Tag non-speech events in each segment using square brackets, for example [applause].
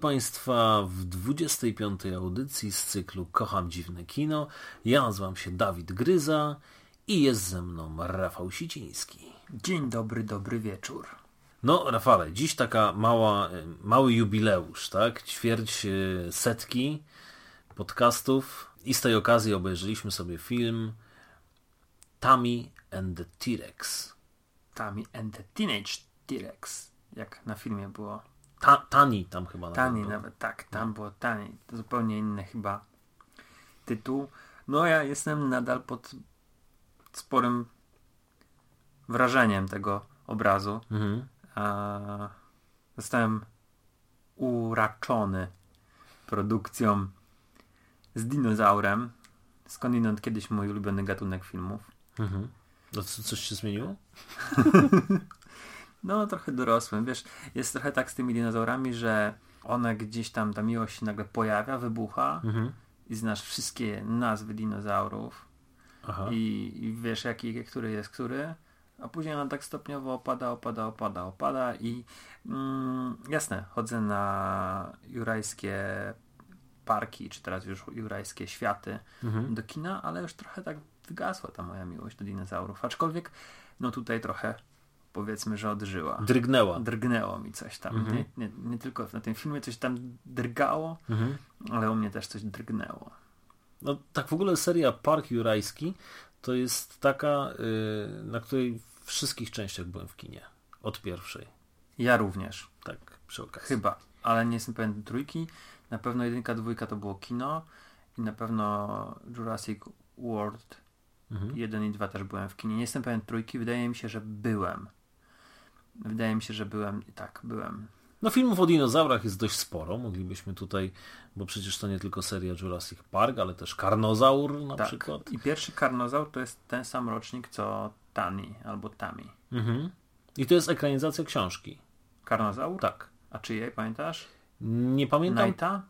Państwa w 25. audycji z cyklu Kocham Dziwne Kino. Ja nazywam się Dawid Gryza i jest ze mną Rafał Siciński. Dzień dobry, dobry wieczór. No, Rafale, dziś taka mała, e, mały jubileusz, tak? Ćwierć e, setki podcastów i z tej okazji obejrzeliśmy sobie film Tammy and the T-Rex. Tammy and the Teenage T-Rex, jak na filmie było. Ta, tani tam chyba nawet Tani był. nawet, tak, tam było tani. To zupełnie inny chyba tytuł. No ja jestem nadal pod sporym wrażeniem tego obrazu. Mhm. A, zostałem uraczony produkcją z dinozaurem. Skądinąd kiedyś mój ulubiony gatunek filmów. Mhm. No, co, coś się zmieniło? [laughs] No, trochę dorosłym. Wiesz, jest trochę tak z tymi dinozaurami, że one gdzieś tam, ta miłość się nagle pojawia, wybucha Mhm. i znasz wszystkie nazwy dinozaurów i, i wiesz, jaki, który jest który, a później ona tak stopniowo opada, opada, opada, opada i mm, jasne, chodzę na jurajskie parki, czy teraz już jurajskie światy Mhm. do kina, ale już trochę tak wygasła ta moja miłość do dinozaurów. Aczkolwiek, no tutaj trochę powiedzmy, że odżyła. Drgnęła. Drgnęło mi coś tam. Mhm. Nie, nie, nie tylko na tym filmie coś tam drgało, Mhm. ale u mnie też coś drgnęło. No tak w ogóle seria Park Jurajski to jest taka, y, na której w wszystkich częściach byłem w kinie. Od pierwszej. Ja również. Tak, przy okazji. Chyba, ale nie jestem pewien trójki. Na pewno jedynka, dwójka to było kino i na pewno Jurassic World Mhm. 1 i 2 też byłem w kinie. Nie jestem pewien trójki, wydaje mi się, że byłem. Wydaje mi się, że byłem i tak, byłem. No filmów o dinozaurach jest dość sporo. Moglibyśmy tutaj, bo przecież to nie tylko seria Jurassic Park, ale też Karnozaur na tak. przykład. I pierwszy Karnozaur to jest ten sam rocznik co Tani albo Tami. Mhm. I to jest ekranizacja książki. Karnozaur? Tak. A czyjej, pamiętasz? Nie pamiętam, Knighta?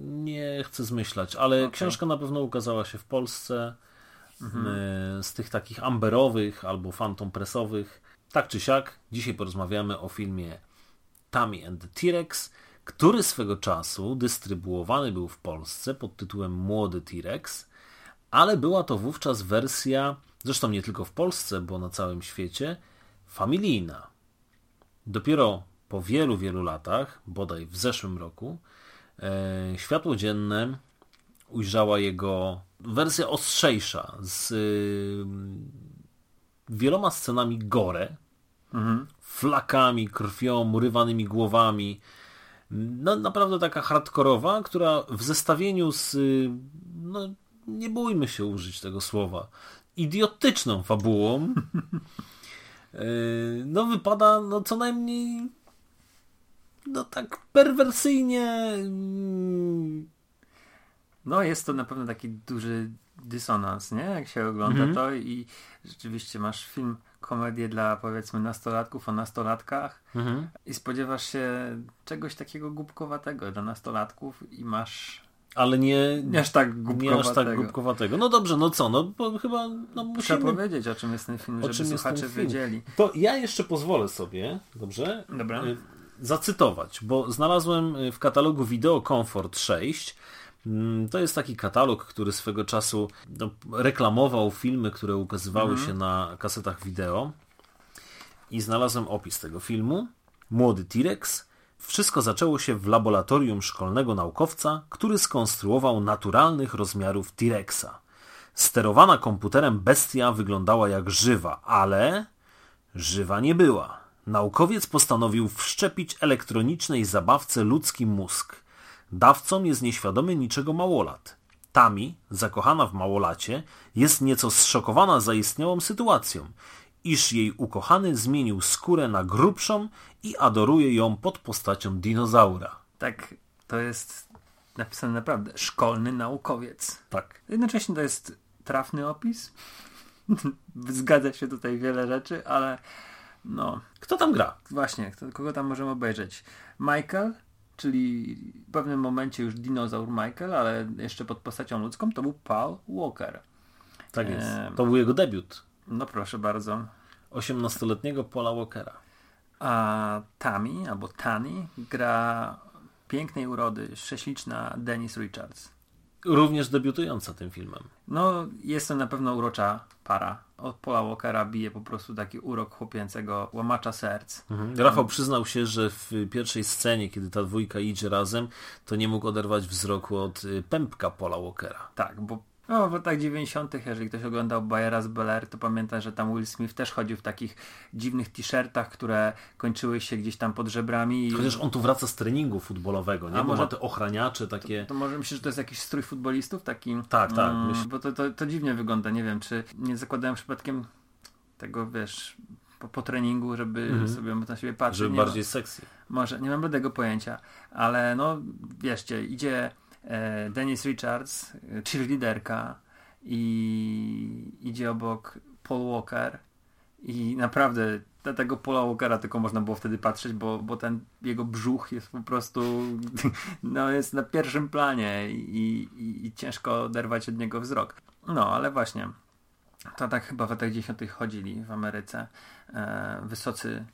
nie chcę zmyślać, ale Okej. książka na pewno ukazała się w Polsce Mhm. y, z tych takich amberowych albo fantom presowych. Tak czy siak, dzisiaj porozmawiamy o filmie Tammy and the T-Rex, który swego czasu dystrybuowany był w Polsce pod tytułem Młody T-Rex, ale była to wówczas wersja, zresztą nie tylko w Polsce, bo na całym świecie, familijna. Dopiero po wielu, wielu latach, bodaj w zeszłym roku, e, światło dzienne ujrzała jego wersja ostrzejsza z wieloma scenami gore, Mhm. flakami, krwią, urywanymi głowami. No, naprawdę taka hardkorowa, która w zestawieniu z, y, no nie bójmy się użyć tego słowa, idiotyczną fabułą, [laughs] y, no wypada no co najmniej no tak perwersyjnie mm, No jest to na pewno taki duży dysonans, nie? Jak się ogląda Mhm. to i rzeczywiście masz film, komedię dla powiedzmy nastolatków o nastolatkach mhm. i spodziewasz się czegoś takiego głupkowatego dla nastolatków i masz ale nie, nie aż tak nie głupkowatego. aż tak głupkowatego. No dobrze, no co, no bo chyba no Trzeba musimy... powiedzieć o czym jest ten film, żeby słuchacze film? wiedzieli. To ja jeszcze pozwolę sobie, dobrze? Dobra. y, Zacytować, bo znalazłem y, w katalogu Video Comfort 6. Mm, To jest taki katalog, który swego czasu no, reklamował filmy, które ukazywały się na kasetach wideo. I znalazłem opis tego filmu. Młody T-Rex. Wszystko zaczęło się w laboratorium szkolnego naukowca, który skonstruował naturalnych rozmiarów T-Rexa. Sterowana komputerem bestia wyglądała jak żywa, ale żywa nie była. Naukowiec postanowił wszczepić elektronicznej zabawce ludzki mózg. Dawcą jest nieświadomy niczego małolat. Tami, zakochana w małolacie, jest nieco zszokowana zaistniałą sytuacją, iż jej ukochany zmienił skórę na grubszą i adoruje ją pod postacią dinozaura. Tak, to jest napisane naprawdę szkolny naukowiec. Tak. Jednocześnie to jest trafny opis. [laughs] Zgadza się tutaj wiele rzeczy, ale no, Kto tam gra? właśnie, kto, kogo tam możemy obejrzeć? Michael, czyli w pewnym momencie już dinozaur Michael, ale jeszcze pod postacią ludzką, to był Paul Walker. Tak jest. To był jego debiut. No proszę bardzo. 18-letniego Paula Walkera. A Tami, albo Tani, gra pięknej urody, prześliczna Dennis Richards. Również debiutująca tym filmem. No, jest to na pewno urocza para. Od Paula Walkera bije po prostu taki urok chłopięcego łamacza serc. Mhm. Rafał przyznał się, że w pierwszej scenie, kiedy ta dwójka idzie razem, to nie mógł oderwać wzroku od y, pępka Paula Walkera. Tak, bo no, w latach 90., jeżeli ktoś oglądał Bayera z Bel to pamięta, że tam Will Smith też chodził w takich dziwnych t-shirtach, które kończyły się gdzieś tam pod żebrami. I... Chociaż on tu wraca z treningu futbolowego, nie? A Bo może- ma te ochraniacze takie... To może myślisz, że to jest jakiś strój futbolistów taki? Tak, tak, Mm, myśl- Bo to, to, to dziwnie wygląda. Nie wiem, czy nie zakładałem przypadkiem tego, wiesz, po, po treningu, żeby sobie na siebie patrzeć. Żeby nie bardziej sexy. może, nie mam bladego pojęcia, ale no, wierzcie, idzie Dennis Richards, e, cheerleaderka i idzie obok Paul Walker i naprawdę na tego Paula Walkera tylko można było wtedy patrzeć, bo, bo ten jego brzuch jest po prostu [laughs] no jest na pierwszym planie i, i, i ciężko oderwać od niego wzrok. No, ale właśnie to tak chyba w latach 10 chodzili w Ameryce e, wysocy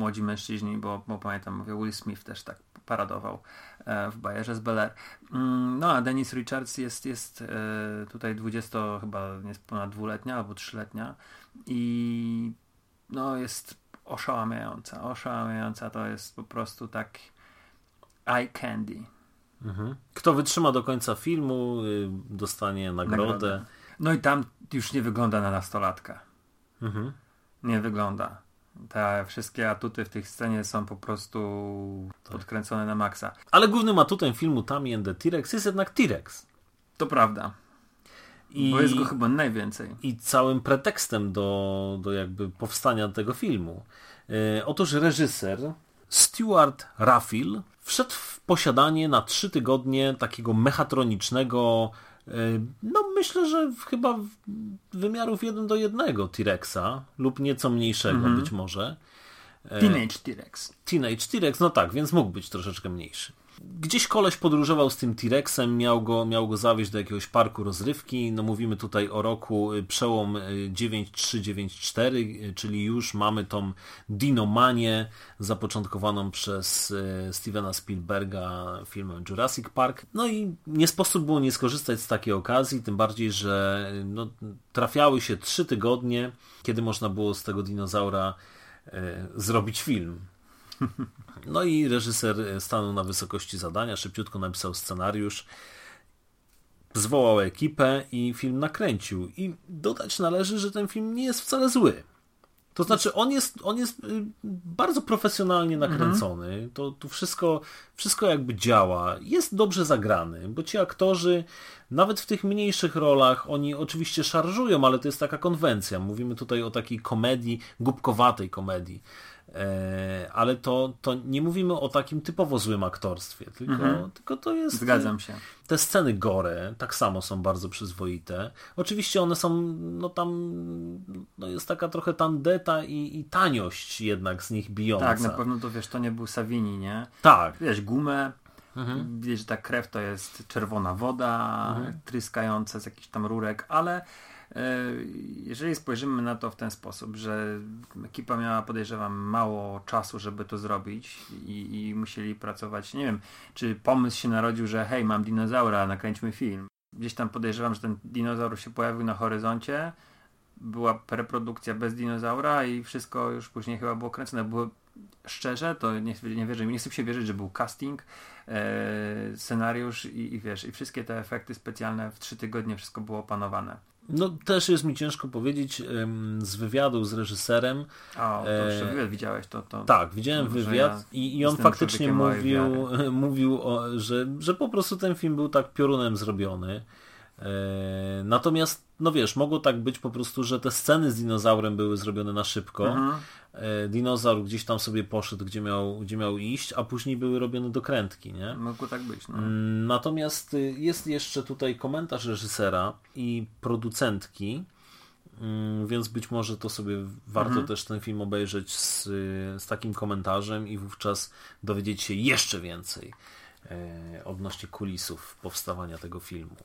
młodzi mężczyźni, bo, bo pamiętam, mówię, Will Smith też tak paradował e, w Bayerze z Bel Air. Mm, No a Dennis Richards jest, jest e, tutaj 20 chyba nie ponad dwuletnia albo trzyletnia i no jest oszałamiająca, oszałamiająca to jest po prostu tak eye candy. Mhm. Kto wytrzyma do końca filmu, y, dostanie nagrodę. Nagrodę. No i tam już nie wygląda na nastolatka. Mhm. Nie wygląda. Te wszystkie atuty w tej scenie są po prostu podkręcone na maksa. Ale głównym atutem filmu Tammy and the T-Rex jest jednak T-Rex. To prawda. I, Bo jest go chyba najwięcej. I całym pretekstem do, do jakby powstania tego filmu. E, otóż reżyser Stuart Raffil wszedł w posiadanie na trzy tygodnie takiego mechatronicznego no myślę, że chyba wymiarów jeden do jednego T-Rexa lub nieco mniejszego być może. Teenage T-Rex. Teenage T-Rex, no tak, więc mógł być troszeczkę mniejszy. Gdzieś koleś podróżował z tym T-Rexem, miał go, miał go zawieźć do jakiegoś parku rozrywki. No mówimy tutaj o roku y, przełom y, 9394, y, czyli już mamy tą dinomanię zapoczątkowaną przez y, Stevena Spielberga filmem Jurassic Park. No i nie sposób było nie skorzystać z takiej okazji, tym bardziej, że y, no, trafiały się trzy tygodnie, kiedy można było z tego dinozaura y, zrobić film. [laughs] No i reżyser stanął na wysokości zadania, szybciutko napisał scenariusz, zwołał ekipę i film nakręcił. I dodać należy, że ten film nie jest wcale zły. To znaczy, on jest, on jest y, bardzo profesjonalnie nakręcony. To, to wszystko, wszystko jakby działa. Jest dobrze zagrany, bo ci aktorzy, nawet w tych mniejszych rolach, oni oczywiście szarżują, ale to jest taka konwencja. Mówimy tutaj o takiej komedii, głupkowatej komedii. E, ale to, to nie mówimy o takim typowo złym aktorstwie, tylko, tylko to jest. Zgadzam się. Te sceny gore tak samo są bardzo przyzwoite. Oczywiście one są, no tam no jest taka trochę tandeta i, i taniość jednak z nich bijąca. Tak, na pewno to wiesz, to nie był Savini, nie? Tak, Wiesz, gumę, Mhm. wiesz, że ta krew to jest czerwona woda, tryskająca z jakichś tam rurek, ale jeżeli spojrzymy na to w ten sposób, że ekipa miała, podejrzewam, mało czasu, żeby to zrobić i, i musieli pracować, nie wiem, czy pomysł się narodził, że hej, mam dinozaura, nakręćmy film. Gdzieś tam podejrzewam, że ten dinozaur się pojawił na horyzoncie, była preprodukcja bez dinozaura i wszystko już później chyba było kręcone. Było szczerze, to nie, nie wierzę, nie chcę się wierzyć, że był casting, e, scenariusz i, i wiesz, i wszystkie te efekty specjalne w trzy tygodnie wszystko było opanowane. No też jest mi ciężko powiedzieć z wywiadu z reżyserem. O, to E, jeszcze wywiad widziałeś, to, to... Tak, widziałem wywiad ja i, i on faktycznie mówił, [laughs] mówił o, że, że po prostu ten film był tak piorunem zrobiony. E, natomiast, no wiesz, mogło tak być po prostu, że te sceny z dinozaurem były zrobione na szybko. Mhm. E, dinozaur gdzieś tam sobie poszedł, gdzie miał, gdzie miał iść, a później były robione dokrętki, nie? Mogło tak być, no. Mm, Natomiast y, jest jeszcze tutaj komentarz reżysera i producentki, mm, więc być może to sobie warto też ten film obejrzeć z, y, z takim komentarzem i wówczas dowiedzieć się jeszcze więcej odnośnie kulisów powstawania tego filmu.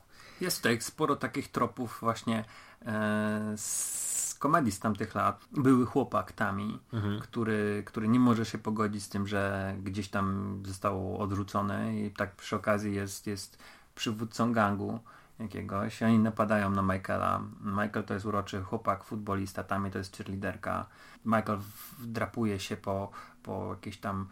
Jest tutaj sporo takich tropów właśnie e, z komedii z tamtych lat. Były chłopak Tami, który, który nie może się pogodzić z tym, że gdzieś tam został odrzucony i tak przy okazji jest, jest przywódcą gangu jakiegoś. Oni napadają na Michaela. Michael to jest uroczy chłopak, futbolista, Tami to jest cheerleaderka. Michael wdrapuje się po, po jakiejś tam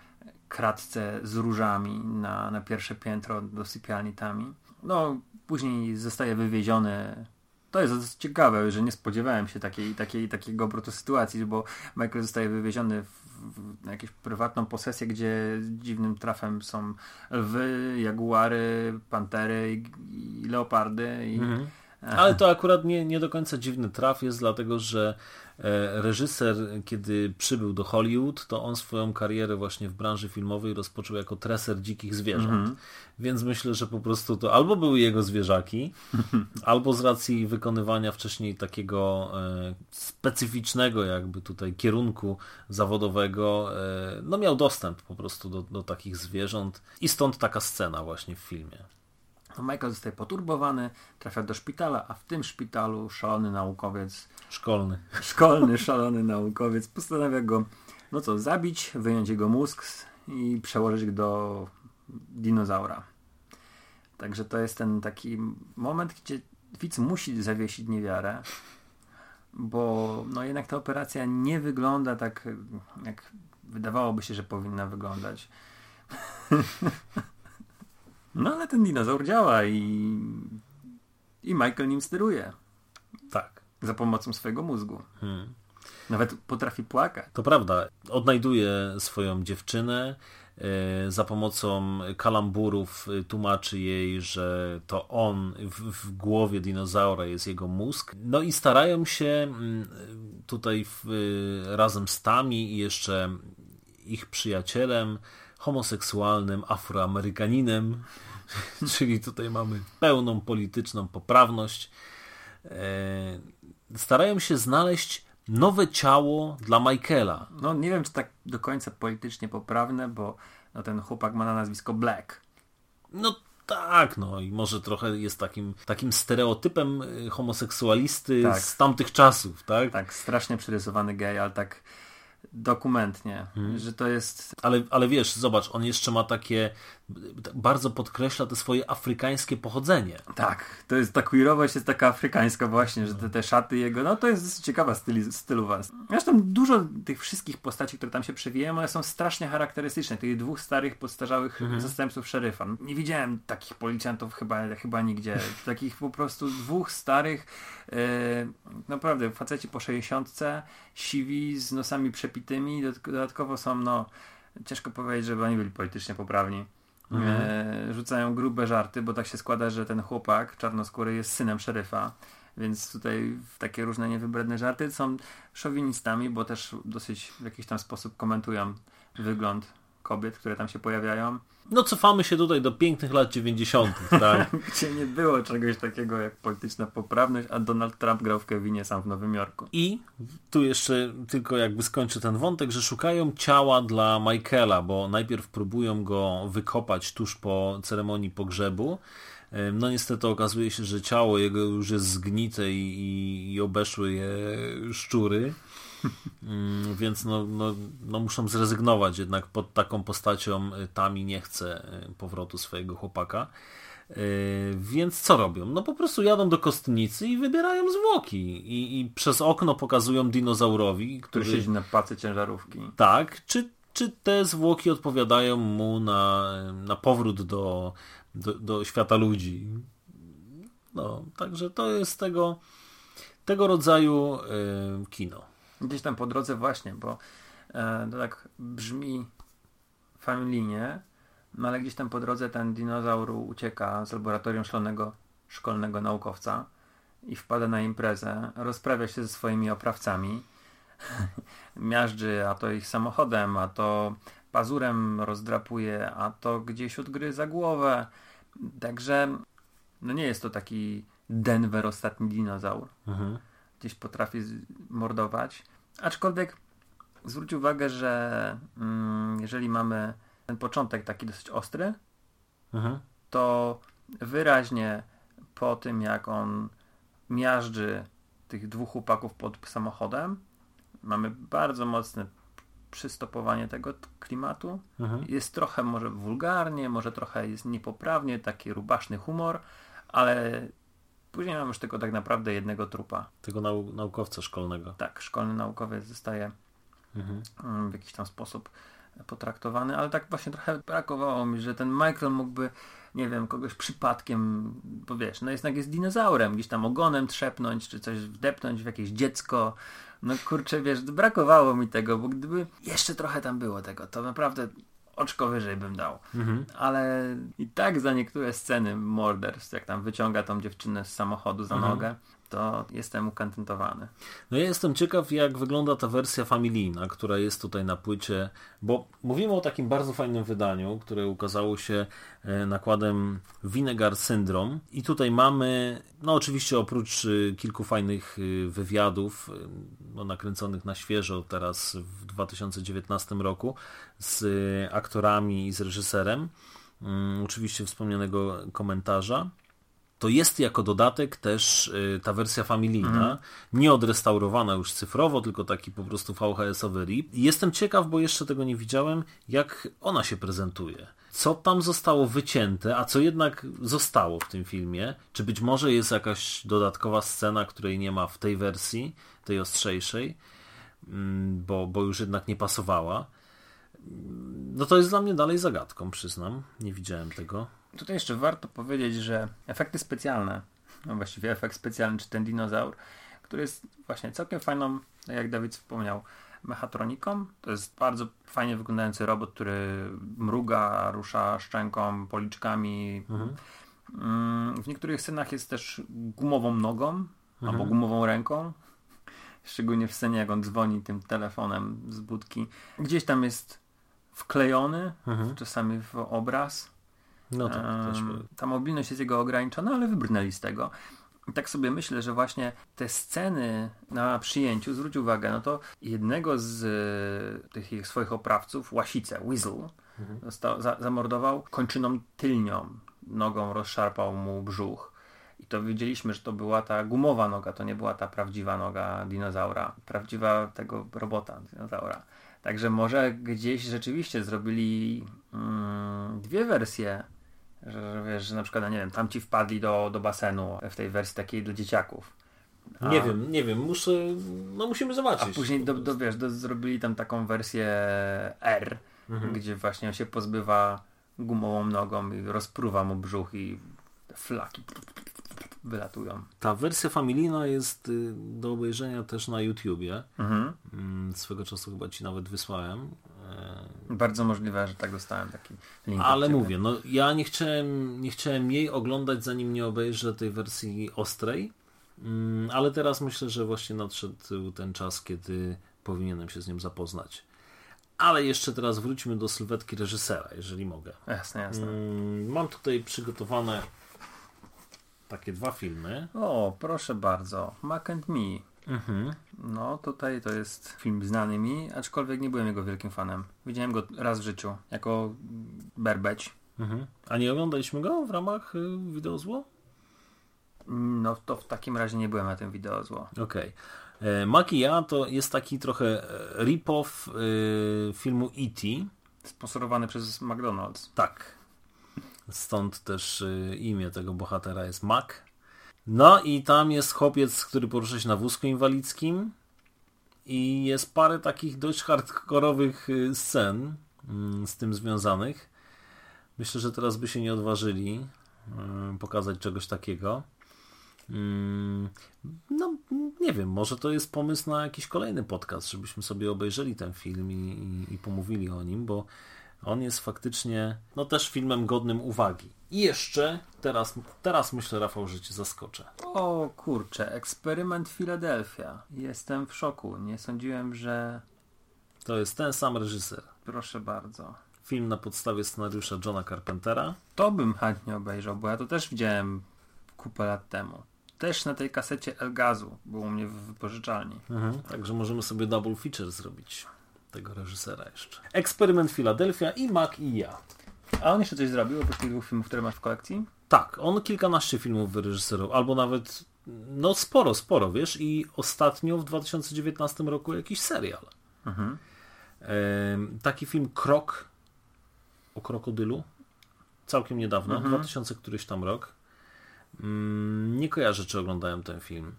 kratce z różami na, na pierwsze piętro do sypialni Tami. No, później zostaje wywieziony. To jest dosyć ciekawe, że nie spodziewałem się takiej, takiej, takiego obrotu sytuacji, bo Michael zostaje wywieziony w, w, na jakąś prywatną posesję, gdzie dziwnym trafem są lwy, jaguary, pantery i, i leopardy. I, Ale to akurat nie, nie do końca dziwny traf jest, dlatego że reżyser, kiedy przybył do Hollywood, to on swoją karierę właśnie w branży filmowej rozpoczął jako treser dzikich zwierząt. Więc myślę, że po prostu to albo były jego zwierzaki, [laughs] albo z racji wykonywania wcześniej takiego e, specyficznego jakby tutaj kierunku zawodowego, e, no miał dostęp po prostu do, do takich zwierząt i stąd taka scena właśnie w filmie. Michael zostaje poturbowany, trafia do szpitala, a w tym szpitalu szalony naukowiec Szkolny. szkolny, szalony naukowiec postanawia go, no co, zabić, wyjąć jego mózg i przełożyć go do dinozaura. Także to jest ten taki moment, gdzie widz musi zawiesić niewiarę, bo no jednak ta operacja nie wygląda tak, jak wydawałoby się, że powinna wyglądać. [laughs] no ale ten dinozaur działa i, i Michael nim steruje Tak. za pomocą swojego mózgu. Hmm. Nawet potrafi płakać. To prawda, odnajduje swoją dziewczynę, e, za pomocą kalamburów e, tłumaczy jej, że to on w, w głowie dinozaura jest jego mózg. No i starają się mm, tutaj w, e, razem z Tami i jeszcze ich przyjacielem, homoseksualnym Afroamerykaninem, [laughs] czyli tutaj mamy pełną polityczną poprawność, e, starają się znaleźć nowe ciało dla Michaela. No nie wiem, czy tak do końca politycznie poprawne, bo no, ten chłopak ma na nazwisko Black. No tak, no i może trochę jest takim, takim stereotypem y, homoseksualisty Tak. z tamtych czasów, tak? Tak strasznie przerysowany gej, ale tak dokumentnie, że to jest... Ale, ale wiesz, zobacz, on jeszcze ma takie, bardzo podkreśla te swoje afrykańskie pochodzenie. Tak, to jest ta queerowość jest taka afrykańska właśnie, że te, te szaty jego, no to jest dosyć ciekawa styli, stylowa. Zresztą dużo tych wszystkich postaci, które tam się przewijają, one są strasznie charakterystyczne. Tych dwóch starych, podstarzałych zastępców szeryfa. Nie widziałem takich policjantów chyba, chyba nigdzie. [laughs] Takich po prostu dwóch starych, e, naprawdę faceci po 60, siwi, z nosami przepitymi, dodatk- dodatkowo są, no, ciężko powiedzieć, żeby oni byli politycznie poprawni. E, rzucają grube żarty, bo tak się składa, że ten chłopak czarnoskóry jest synem szeryfa. Więc tutaj takie różne niewybredne żarty są szowinistami, bo też dosyć w jakiś tam sposób komentują wygląd kobiet, które tam się pojawiają. No cofamy się tutaj do pięknych lat 90., [laughs] tak? Gdzie nie było czegoś takiego jak polityczna poprawność, a Donald Trump grał w Kevinie sam w Nowym Jorku. I tu jeszcze tylko jakby skończę ten wątek, że szukają ciała dla Michaela, bo najpierw próbują go wykopać tuż po ceremonii pogrzebu. No niestety okazuje się, że ciało jego już jest zgnite i, i obeszły je szczury. Mm, Więc no, no, no muszą zrezygnować jednak pod taką postacią y, Tami nie chce y, powrotu swojego chłopaka. Y, Więc co robią? No po prostu jadą do kostnicy i wybierają zwłoki i, i przez okno pokazują dinozaurowi, Który który siedzi na pacy ciężarówki. tak, czy, czy te zwłoki odpowiadają mu na, na powrót do, do, do świata ludzi. No, także to jest tego tego rodzaju y, kino. Gdzieś tam po drodze właśnie, bo e, to tak brzmi familijnie, no ale gdzieś tam po drodze ten dinozaur ucieka z laboratorium szkolnego, szkolnego naukowca i wpada na imprezę, rozprawia się ze swoimi oprawcami, [laughs] miażdży, a to ich samochodem, a to pazurem rozdrapuje, a to gdzieś odgryza głowę. Także no nie jest to taki Denver ostatni dinozaur. Mhm. Gdzieś potrafi mordować. Aczkolwiek zwróć uwagę, że mm, jeżeli mamy ten początek taki dosyć ostry, Mhm. to wyraźnie po tym, jak on miażdży tych dwóch chłopaków pod samochodem, mamy bardzo mocne przystopowanie tego klimatu. Mhm. Jest trochę może wulgarnie, może trochę jest niepoprawnie, taki rubaszny humor, ale później mamy już tylko tak naprawdę jednego trupa. Tego nau naukowca szkolnego. Tak, szkolny naukowiec zostaje Mhm. mm, w jakiś tam sposób potraktowany, ale tak właśnie trochę brakowało mi, że ten Michael mógłby, nie wiem, kogoś przypadkiem, bo wiesz, no jednak jest dinozaurem, gdzieś tam ogonem trzepnąć, czy coś wdepnąć w jakieś dziecko. No kurczę, wiesz, brakowało mi tego, bo gdyby jeszcze trochę tam było tego, to naprawdę oczko wyżej bym dał. Mhm. Ale i tak za niektóre sceny morderstw, jak tam wyciąga tą dziewczynę z samochodu za Mhm. nogę, to jestem ukontentowany. No ja jestem ciekaw, jak wygląda ta wersja familijna, która jest tutaj na płycie, bo mówimy o takim bardzo fajnym wydaniu, które ukazało się e, nakładem Vinegar Syndrome i tutaj mamy, no oczywiście oprócz e, kilku fajnych e, wywiadów, no nakręconych na świeżo teraz w 2019 roku z aktorami i z reżyserem, mm, oczywiście wspomnianego komentarza, to jest jako dodatek też y, ta wersja familijna, nie odrestaurowana już cyfrowo, tylko taki po prostu VHS-owy RIP. Jestem ciekaw, bo jeszcze tego nie widziałem, jak ona się prezentuje. Co tam zostało wycięte, a co jednak zostało w tym filmie? Czy być może jest jakaś dodatkowa scena, której nie ma w tej wersji, tej ostrzejszej, mm, bo, bo już jednak nie pasowała? Mm, No to jest dla mnie dalej zagadką, przyznam. Nie widziałem tego. Tutaj jeszcze warto powiedzieć, że efekty specjalne, no właściwie efekt specjalny, czy ten dinozaur, który jest właśnie całkiem fajną, jak Dawid wspomniał, mechatroniką. To jest bardzo fajnie wyglądający robot, który mruga, rusza szczęką, policzkami. Mm, W niektórych scenach jest też gumową nogą albo gumową ręką. Szczególnie w scenie, jak on dzwoni tym telefonem z budki. Gdzieś tam jest wklejony, czasami w obraz. No też ta mobilność jest jego ograniczona, ale wybrnęli z tego. I tak sobie myślę, że właśnie te sceny na przyjęciu, zwróć uwagę, no to jednego z e, tych ich swoich oprawców, Łasicę, Weasel, został, za, zamordował kończyną tylnią. Nogą rozszarpał mu brzuch. I to wiedzieliśmy, że to była ta gumowa noga, to nie była ta prawdziwa noga dinozaura. Prawdziwa tego robota dinozaura. Także może gdzieś rzeczywiście zrobili mm, dwie wersje, że, że wiesz, że na przykład, nie wiem, tam ci wpadli do, do basenu w tej wersji takiej dla dzieciaków. A- Nie wiem, nie wiem, muszę, no musimy A zobaczyć. później do, do, wiesz, do, zrobili tam taką wersję R, gdzie właśnie on się pozbywa gumową nogą i rozpruwa mu brzuch i te flaki wylatują. Ta wersja familijna jest y, do obejrzenia też na YouTubie. Mhm. Mm, Swego czasu chyba ci nawet wysłałem. E, Bardzo możliwe, że tak dostałem taki link. Ale mówię, no ja nie chciałem, nie chciałem jej oglądać, zanim nie obejrzę tej wersji ostrej. Mm, Ale teraz myślę, że właśnie nadszedł ten czas, kiedy powinienem się z nią zapoznać. Ale jeszcze teraz wróćmy do sylwetki reżysera, jeżeli mogę. Jasne, jasne. Mm, Mam tutaj przygotowane takie dwa filmy. O, proszę bardzo. Mac and Me. Mhm. No, tutaj to jest film znany mi, aczkolwiek nie byłem jego wielkim fanem. Widziałem go raz w życiu, jako berbeć. Mhm. A nie oglądaliśmy go w ramach y, wideo zło? No, to w takim razie nie byłem na tym wideo zło. Okej. Okay. Maki ja to jest taki trochę e, rip-off y, filmu E.T. Sponsorowany przez McDonald's. Tak. Stąd też y, imię tego bohatera jest Mac. No i tam jest chłopiec, który porusza się na wózku inwalidzkim i jest parę takich dość hardkorowych y, scen mm, z tym związanych. Myślę, że teraz by się nie odważyli y, pokazać czegoś takiego. Mm, no, nie wiem, może to jest pomysł na jakiś kolejny podcast, żebyśmy sobie obejrzeli ten film i, i, i pomówili o nim, bo on jest faktycznie no też filmem godnym uwagi. I jeszcze teraz, teraz myślę, Rafał, że cię zaskoczę. O kurczę, eksperyment Philadelphia. Jestem w szoku. Nie sądziłem, że. To jest ten sam reżyser. Proszę bardzo. Film na podstawie scenariusza Johna Carpentera. To bym chętnie obejrzał, bo ja to też widziałem kupę lat temu. Też na tej kasecie El Gazu było u mnie w wypożyczalni. Mhm, także możemy sobie double feature zrobić tego reżysera jeszcze. Eksperyment Philadelphia i Mac i ja. A on jeszcze coś zrobił oprócz tych dwóch filmów, które masz w kolekcji? Tak, on kilkanaście filmów wyreżyserował, albo nawet no sporo, sporo, wiesz, i ostatnio w 2019 roku jakiś serial. Mhm. Taki film Krok o krokodylu, całkiem niedawno, 2000 któryś tam rok. Mm, nie kojarzę, czy oglądałem ten film,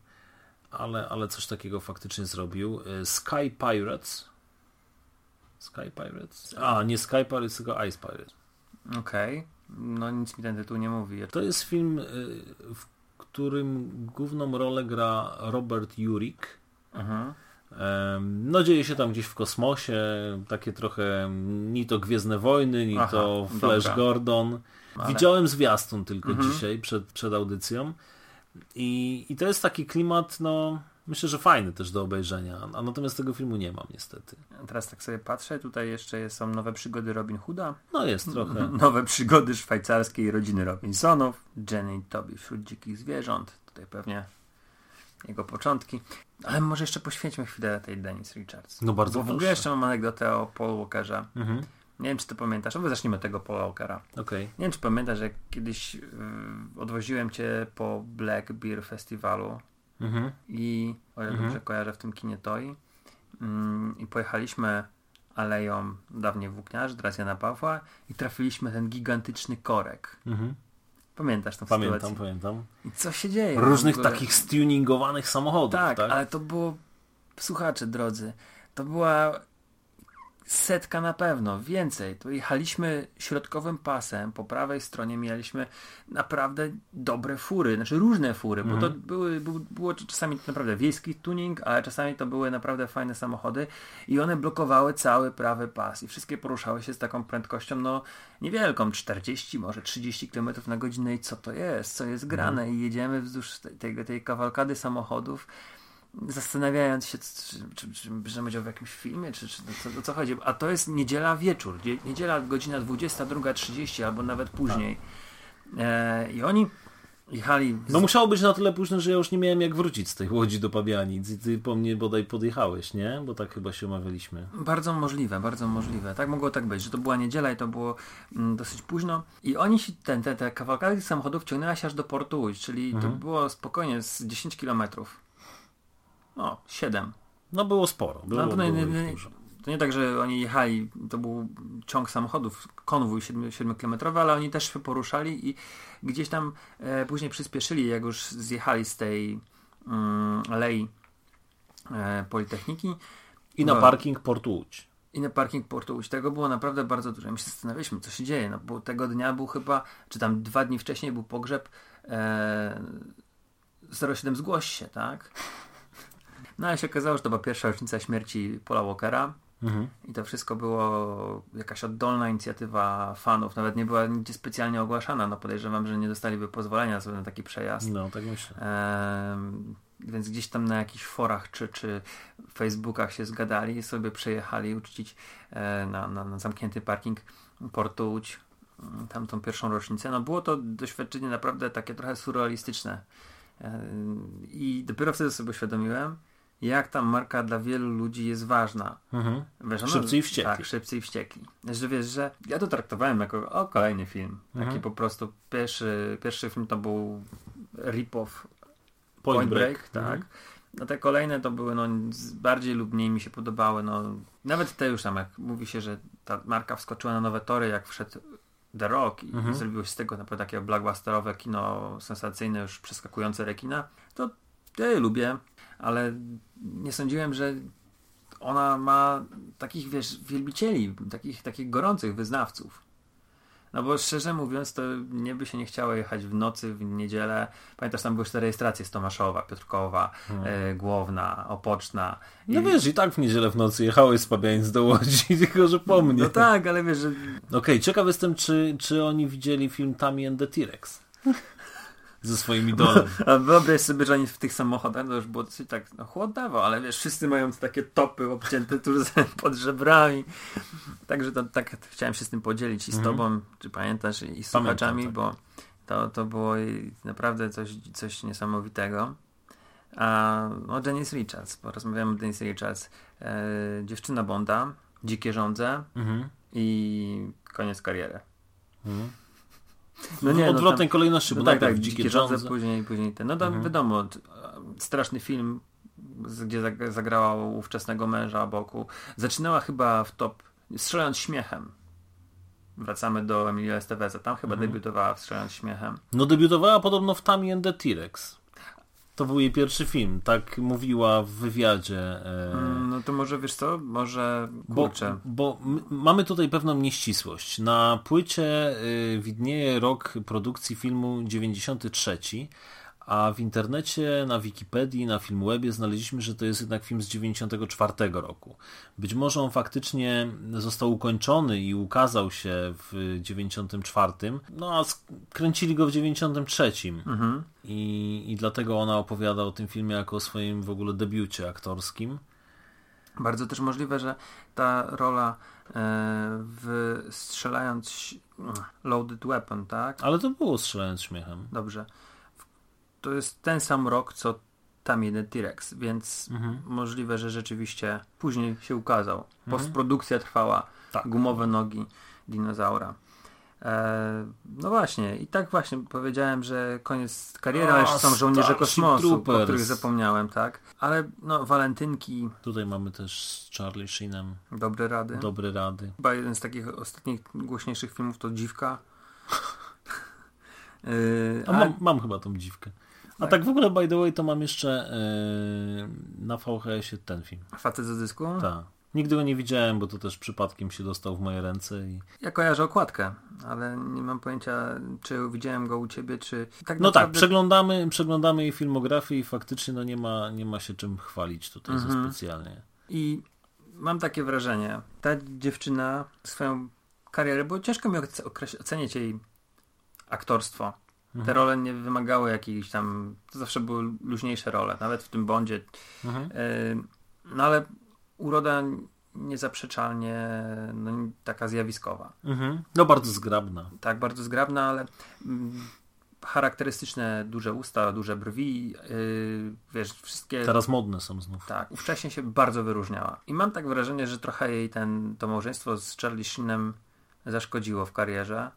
ale, ale coś takiego faktycznie zrobił. E, Sky Pirates. Sky Pirates? A, nie Sky Pirates, tylko Ice Pirates. Okej. No nic mi ten tytuł nie mówi. To jest film, y, w którym główną rolę gra Robert Urich. Mhm. No dzieje się tam gdzieś w kosmosie, takie trochę ni to Gwiezdne Wojny, ni Aha, to Flash dobra. Gordon. Ale- Widziałem zwiastun tylko Mhm. dzisiaj przed, przed audycją I, i to jest taki klimat, no myślę, że fajny też do obejrzenia, a natomiast tego filmu nie mam niestety. Teraz tak sobie patrzę, tutaj jeszcze są nowe przygody Robin Hooda, No jest trochę. [laughs] nowe przygody szwajcarskiej rodziny Robinsonów, Jenny i Toby wśród dzikich zwierząt, tutaj pewnie jego początki. Ale może jeszcze poświęćmy chwilę tej Dennis Richards. No bardzo Bo w ogóle jeszcze mam anegdotę o Paul Walkerze. Mhm. Nie wiem, czy to pamiętasz. No, zacznijmy od tego Paula Walkera. Okej. Nie wiem, czy pamiętasz, jak kiedyś yy, odwoziłem cię po Black Beer Festiwalu Mhm. i o ile Mhm. dobrze kojarzę w tym kinie Toi mm, i pojechaliśmy aleją dawniej włókniarzy, teraz Jana Pawła i trafiliśmy ten gigantyczny korek. Mhm. Pamiętasz tą Pamiętam, sytuację? pamiętam. I co się dzieje? Różnych takich stuningowanych samochodów, Tak, tak? ale to było, słuchacze drodzy, to była setka na pewno, więcej. To jechaliśmy środkowym pasem, po prawej stronie mieliśmy naprawdę dobre fury, znaczy różne fury, bo to były, był, było czasami naprawdę wiejski tuning, ale czasami to były naprawdę fajne samochody i one blokowały cały prawy pas i wszystkie poruszały się z taką prędkością, no niewielką, 40, może 30 km na godzinę i co to jest, co jest grane? I jedziemy wzdłuż tej, tej, tej kawalkady samochodów zastanawiając się, czy, czy, czy, czy będzie w jakimś filmie, czy, czy o, co, o co chodzi. A to jest niedziela wieczór, dzie- niedziela godzina 22.30 albo nawet później. E, I oni jechali... Z... No musiało być na tyle późno, że ja już nie miałem jak wrócić z tej łodzi do Pabianic i ty po mnie bodaj podjechałeś, nie? Bo tak chyba się umawialiśmy. Bardzo możliwe, bardzo możliwe. Tak mogło tak być, że to była niedziela i to było mm, dosyć późno. I oni się, ten, te, te kawałkami samochodów ciągnęła się aż do Portu Łódź, czyli to było spokojnie z 10 kilometrów. No, 7. No było sporo, było, No, no, było nie, nie, dużo. to nie tak, że oni jechali, to był ciąg samochodów, konwój 7-kilometrowy, ale oni też się poruszali i gdzieś tam e, później przyspieszyli, jak już zjechali z tej mm, alei e, Politechniki I na No. parking Portu Łódź. i na parking Portu Łódź. Tego było naprawdę bardzo dużo. My się zastanawialiśmy, co się dzieje, no bo tego dnia był chyba, czy tam dwa dni wcześniej był pogrzeb e, 07 zgłoś się, tak? No ale się okazało, że to była pierwsza rocznica śmierci Paula Walkera. Mhm. I to wszystko było jakaś oddolna inicjatywa fanów. Nawet nie była nigdzie specjalnie ogłaszana. No podejrzewam, że nie dostaliby pozwolenia sobie na taki przejazd. No, tak myślę. Em, więc gdzieś tam na jakichś forach czy, czy Facebookach się zgadali sobie przejechali uczcić e, na, na, na zamknięty parking Portu Łódź mm, tamtą pierwszą rocznicę. No było to doświadczenie naprawdę takie trochę surrealistyczne. E, I dopiero wtedy sobie uświadomiłem, jak ta marka dla wielu ludzi jest ważna. Mhm. Wiesz, no, Szybcy i wściekli. Tak, szybcy i wściekli. Że wiesz, że ja to traktowałem jako o, kolejny film. Taki Mhm. po prostu pierwszy, pierwszy film to był rip-off Point, Point, Break. Break, tak. Mhm. No te kolejne to były no, bardziej lub mniej mi się podobały. No, nawet te już tam, jak mówi się, że ta marka wskoczyła na nowe tory, jak wszedł The Rock i Mhm. zrobiło się z tego naprawdę takie blockbusterowe kino sensacyjne, już przeskakujące rekina, to ja je lubię, ale nie sądziłem, że ona ma takich, wiesz, wielbicieli, takich, takich gorących wyznawców. No bo szczerze mówiąc, to nie by się nie chciało jechać w nocy, w niedzielę. Pamiętasz, tam były te rejestracje z Tomaszowa, Piotrkowa, e, Głowna, Opoczna. No wiesz, i tak w niedzielę w nocy jechałeś z Pabianic do Łodzi, [laughs] tylko że po mnie. No tak, ale wiesz, że Okej, ciekaw jestem, czy, czy oni widzieli film Tammy and the T-Rex. [laughs] Ze swoim idolem. A wyobraź sobie, że oni w tych samochodach, to już było dosyć tak no, chłodawo, ale wiesz, wszyscy mają takie topy obcięte tu [laughs] pod żebrami. Także to tak chciałem się z tym podzielić i z tobą, czy pamiętasz, i z słuchaczami, tak. bo to, to było naprawdę coś, coś niesamowitego. A no, Dennis Richards, porozmawiamy o Dennis Richards. E, dziewczyna Bonda, Dzikie Żądze Mhm. i koniec kariery. No nie, odwrotnej kolejności, bo no tak, tak, Dzikie, Dzikie. Żądze, później, później ten. No to wiadomo, t- straszny film, gdzie zag- zagrała ówczesnego męża boku. Zaczynała chyba w top, strzelając śmiechem. Wracamy do Emilia Esteveza. Tam chyba debiutowała w strzelając śmiechem. No debiutowała podobno w Tammy and the T-Rex. To był jej pierwszy film, tak mówiła w wywiadzie. E, Mm, No to może wiesz co, może bo, kurczę. bo m- mamy tutaj pewną nieścisłość. Na płycie y, widnieje rok produkcji filmu 93, a w internecie, na Wikipedii, na Filmwebie znaleźliśmy, że to jest jednak film z 94 roku. Być może on faktycznie został ukończony i ukazał się w 94, no a kręcili go w 93. I, I dlatego ona opowiada o tym filmie jako o swoim w ogóle debiucie aktorskim. Bardzo też możliwe, że ta rola e, w strzelając Loaded Weapon, tak? Ale to było strzelając śmiechem. Dobrze. To jest ten sam rok, co tam jeden T-Rex, więc Mhm. możliwe, że rzeczywiście później się ukazał. Postprodukcja trwała. Tak. Gumowe nogi dinozaura. E, no właśnie, i tak właśnie powiedziałem, że koniec kariery, ale jeszcze są żołnierze kosmosu, o których zapomniałem, tak? Ale no, walentynki, Tutaj mamy też z Charlie Sheenem dobre rady. dobre rady. Chyba jeden z takich ostatnich głośniejszych filmów to Dziwka. Yy, [laughs] A mam, mam chyba tą dziwkę. A tak w ogóle, by the way, to mam jeszcze yy, na VHS-ie ten film. Facet za dysku? Tak. Nigdy go nie widziałem, bo to też przypadkiem się dostał w moje ręce. I... Ja kojarzę okładkę, ale nie mam pojęcia, czy widziałem go u ciebie, czy... Tak No tak, naprawdę- przeglądamy, przeglądamy jej filmografię i faktycznie no nie, ma, nie ma się czym chwalić tutaj za specjalnie. I mam takie wrażenie, ta dziewczyna swoją karierę, bo ciężko mi ocenić jej aktorstwo. Te Mhm. role nie wymagały jakichś tam, to zawsze były luźniejsze role, nawet w tym Bondzie. Mhm. Yy, no ale uroda niezaprzeczalnie no, taka zjawiskowa. Mhm. No bardzo zgrabna. Tak, bardzo zgrabna, ale mm, charakterystyczne duże usta, duże brwi, yy, wiesz, wszystkie... Teraz modne są znów. Tak, wcześniej się bardzo wyróżniała. I mam tak wrażenie, że trochę jej ten, to małżeństwo z Charlie Sheenem zaszkodziło w karierze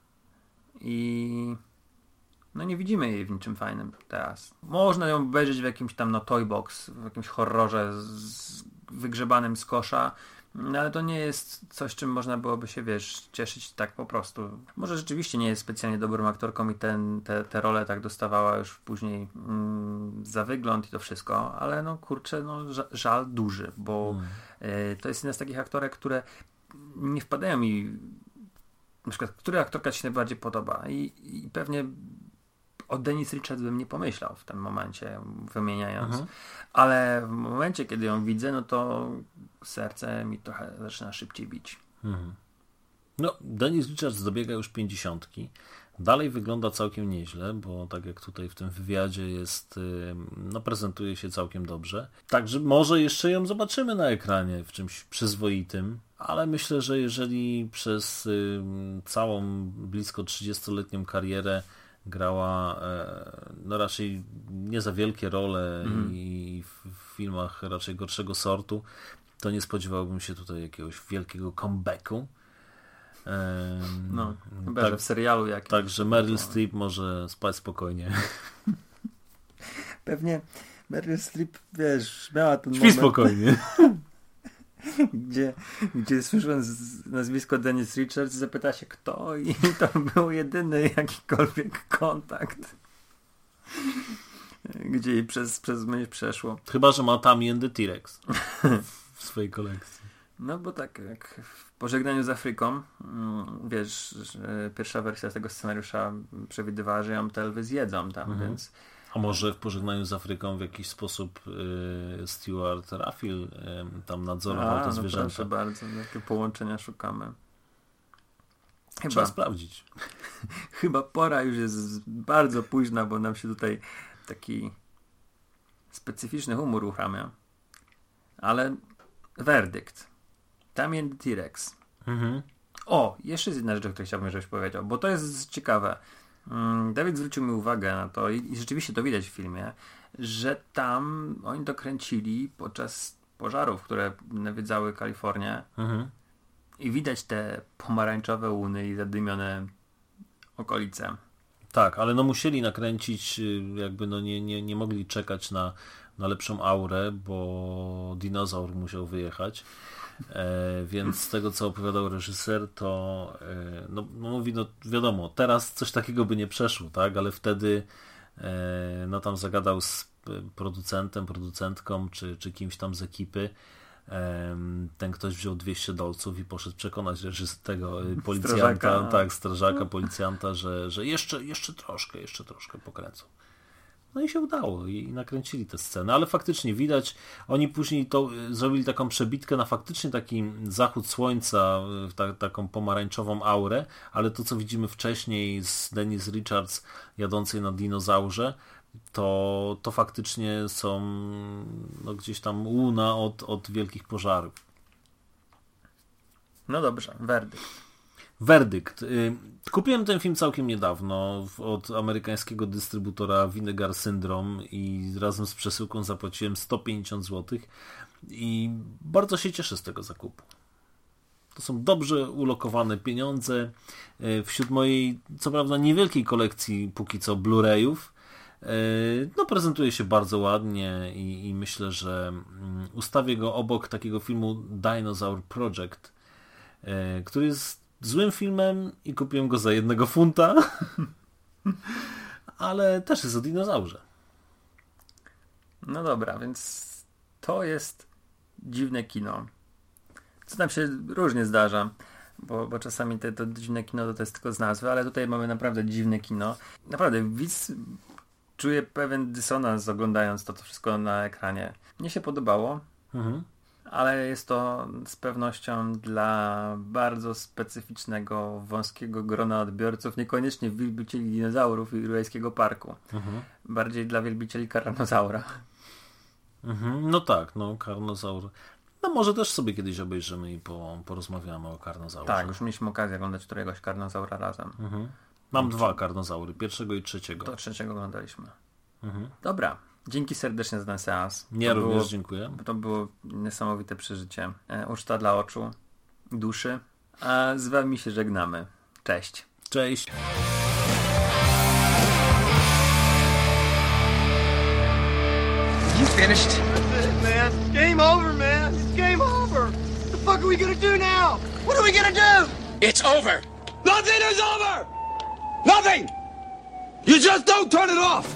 i no nie widzimy jej w niczym fajnym teraz. Można ją obejrzeć w jakimś tam no toy box, w jakimś horrorze z, wygrzebanym z kosza, no, ale to nie jest coś, czym można byłoby się, wiesz, cieszyć tak po prostu. Może rzeczywiście nie jest specjalnie dobrą aktorką i ten, te, te role tak dostawała już później mm, za wygląd i to wszystko, ale no kurczę, no ża- żal duży, bo y, to jest jedna z takich aktorek, które nie wpadają mi na przykład, która aktorka ci się najbardziej podoba i, i pewnie o Dennis Richards bym nie pomyślał w tym momencie, wymieniając. Ale w momencie, kiedy ją widzę, no to serce mi trochę zaczyna szybciej bić. No, Dennis Richards dobiega już pięćdziesiątki. Dalej wygląda całkiem nieźle, bo tak jak tutaj w tym wywiadzie jest, no prezentuje się całkiem dobrze. Także może jeszcze ją zobaczymy na ekranie w czymś przyzwoitym, ale myślę, że jeżeli przez całą blisko 30-letnią karierę grała e, no raczej nie za wielkie role i w, filmach raczej gorszego sortu, to nie spodziewałbym się tutaj jakiegoś wielkiego comebacku. No, chyba, tak, że w serialu jakimś. Także Meryl Streep może spać spokojnie. [laughs] Pewnie Meryl Streep, wiesz, miała ten Śpi moment, spokojnie. [laughs] gdzie, gdzie słysząc z- nazwisko Dennis Richards, zapyta się kto i to był jedyny jakikolwiek kontakt. Gdzie jej przez, przez myśl przeszło. Chyba, że ma and the T-Rex w swojej kolekcji. No bo tak jak w Pożegnaniu z Afryką, mm, wiesz, pierwsza wersja tego scenariusza przewidywała, że ją te lwy zjedzą tam, Mhm. więc A może w pożegnaniu z Afryką w jakiś sposób y, Stuart Raffil y, tam nadzorował A, te no zwierzęta. proszę bardzo, jakie połączenia szukamy. Trzeba Chyba, sprawdzić. [laughs] chyba pora już jest bardzo późna, bo nam się tutaj taki specyficzny humor uruchamia. Ale werdykt. Tamien T-Rex. Mhm. O, jeszcze jest jedna rzecz, o której chciałbym, żebyś powiedział, bo to jest ciekawe. Mm, Dawid zwrócił mi uwagę na to i, rzeczywiście to widać w filmie, że tam oni dokręcili podczas pożarów, które nawiedzały Kalifornię Mhm. i widać te pomarańczowe łuny i zadymione okolice. Tak, ale no musieli nakręcić, y, jakby no nie, nie, nie mogli czekać na, na lepszą aurę, bo dinozaur musiał wyjechać. E, więc z tego, co opowiadał reżyser, to e, no, no mówi, no wiadomo, teraz coś takiego by nie przeszło, tak, ale wtedy e, no tam zagadał z producentem, producentką, czy, czy kimś tam z ekipy. Ten ktoś wziął 200 dolców i poszedł przekonać tego [laughs] policjanta, Strażaka. tak, strażaka, policjanta, że, że jeszcze, jeszcze troszkę, jeszcze troszkę pokręcą. No i się udało i nakręcili tę scenę, ale faktycznie widać, oni później to y, zrobili taką przebitkę na faktycznie taki zachód słońca, y, ta, taką pomarańczową aurę, ale to co widzimy wcześniej z Dennis Richards jadącej na dinozaurze, to, to faktycznie są no, gdzieś tam łuna od, od wielkich pożarów. No dobrze, werdykt. Werdykt. Y, Kupiłem ten film całkiem niedawno od amerykańskiego dystrybutora Vinegar Syndrome i razem z przesyłką zapłaciłem 150 zł i bardzo się cieszę z tego zakupu. To są dobrze ulokowane pieniądze. Y, Wśród mojej, co prawda, niewielkiej kolekcji póki co Blu-rayów, y, no prezentuje się bardzo ładnie i, i myślę, że mm, ustawię go obok takiego filmu Dinosaur Project, który jest złym filmem i kupiłem go za jednego funta, [laughs] ale też jest o dinozaurze. No dobra, więc to jest dziwne kino. Co tam się różnie zdarza, bo, bo czasami te, to dziwne kino to, to jest tylko z nazwy, ale tutaj mamy naprawdę dziwne kino. Naprawdę, widz czuje pewien dysonans oglądając to, to wszystko na ekranie. Mnie się podobało, Mhm. Ale jest to z pewnością dla bardzo specyficznego, wąskiego grona odbiorców, niekoniecznie wielbicieli dinozaurów i Rurajskiego Parku. Bardziej dla wielbicieli karanozaura. Mhm. No tak, no karnozaur. No może też sobie kiedyś obejrzymy i po, porozmawiamy o karnozaurze. Tak, już mieliśmy okazję oglądać któregoś karnozaura razem. Mam dwa karnozaury, pierwszego i trzeciego. To trzeciego oglądaliśmy. Dobra, dzięki serdecznie za ten seans. Ja to również było, dziękuję. To było niesamowite przeżycie. E, Uczta dla oczu, duszy. A z wami się żegnamy. Cześć. Cześć. You finished? That's it, man. Game over, man. It's game over. What the fuck are we gonna do now? What are we gonna do? It's over. Nothing is over! Nothing! You just don't turn it off!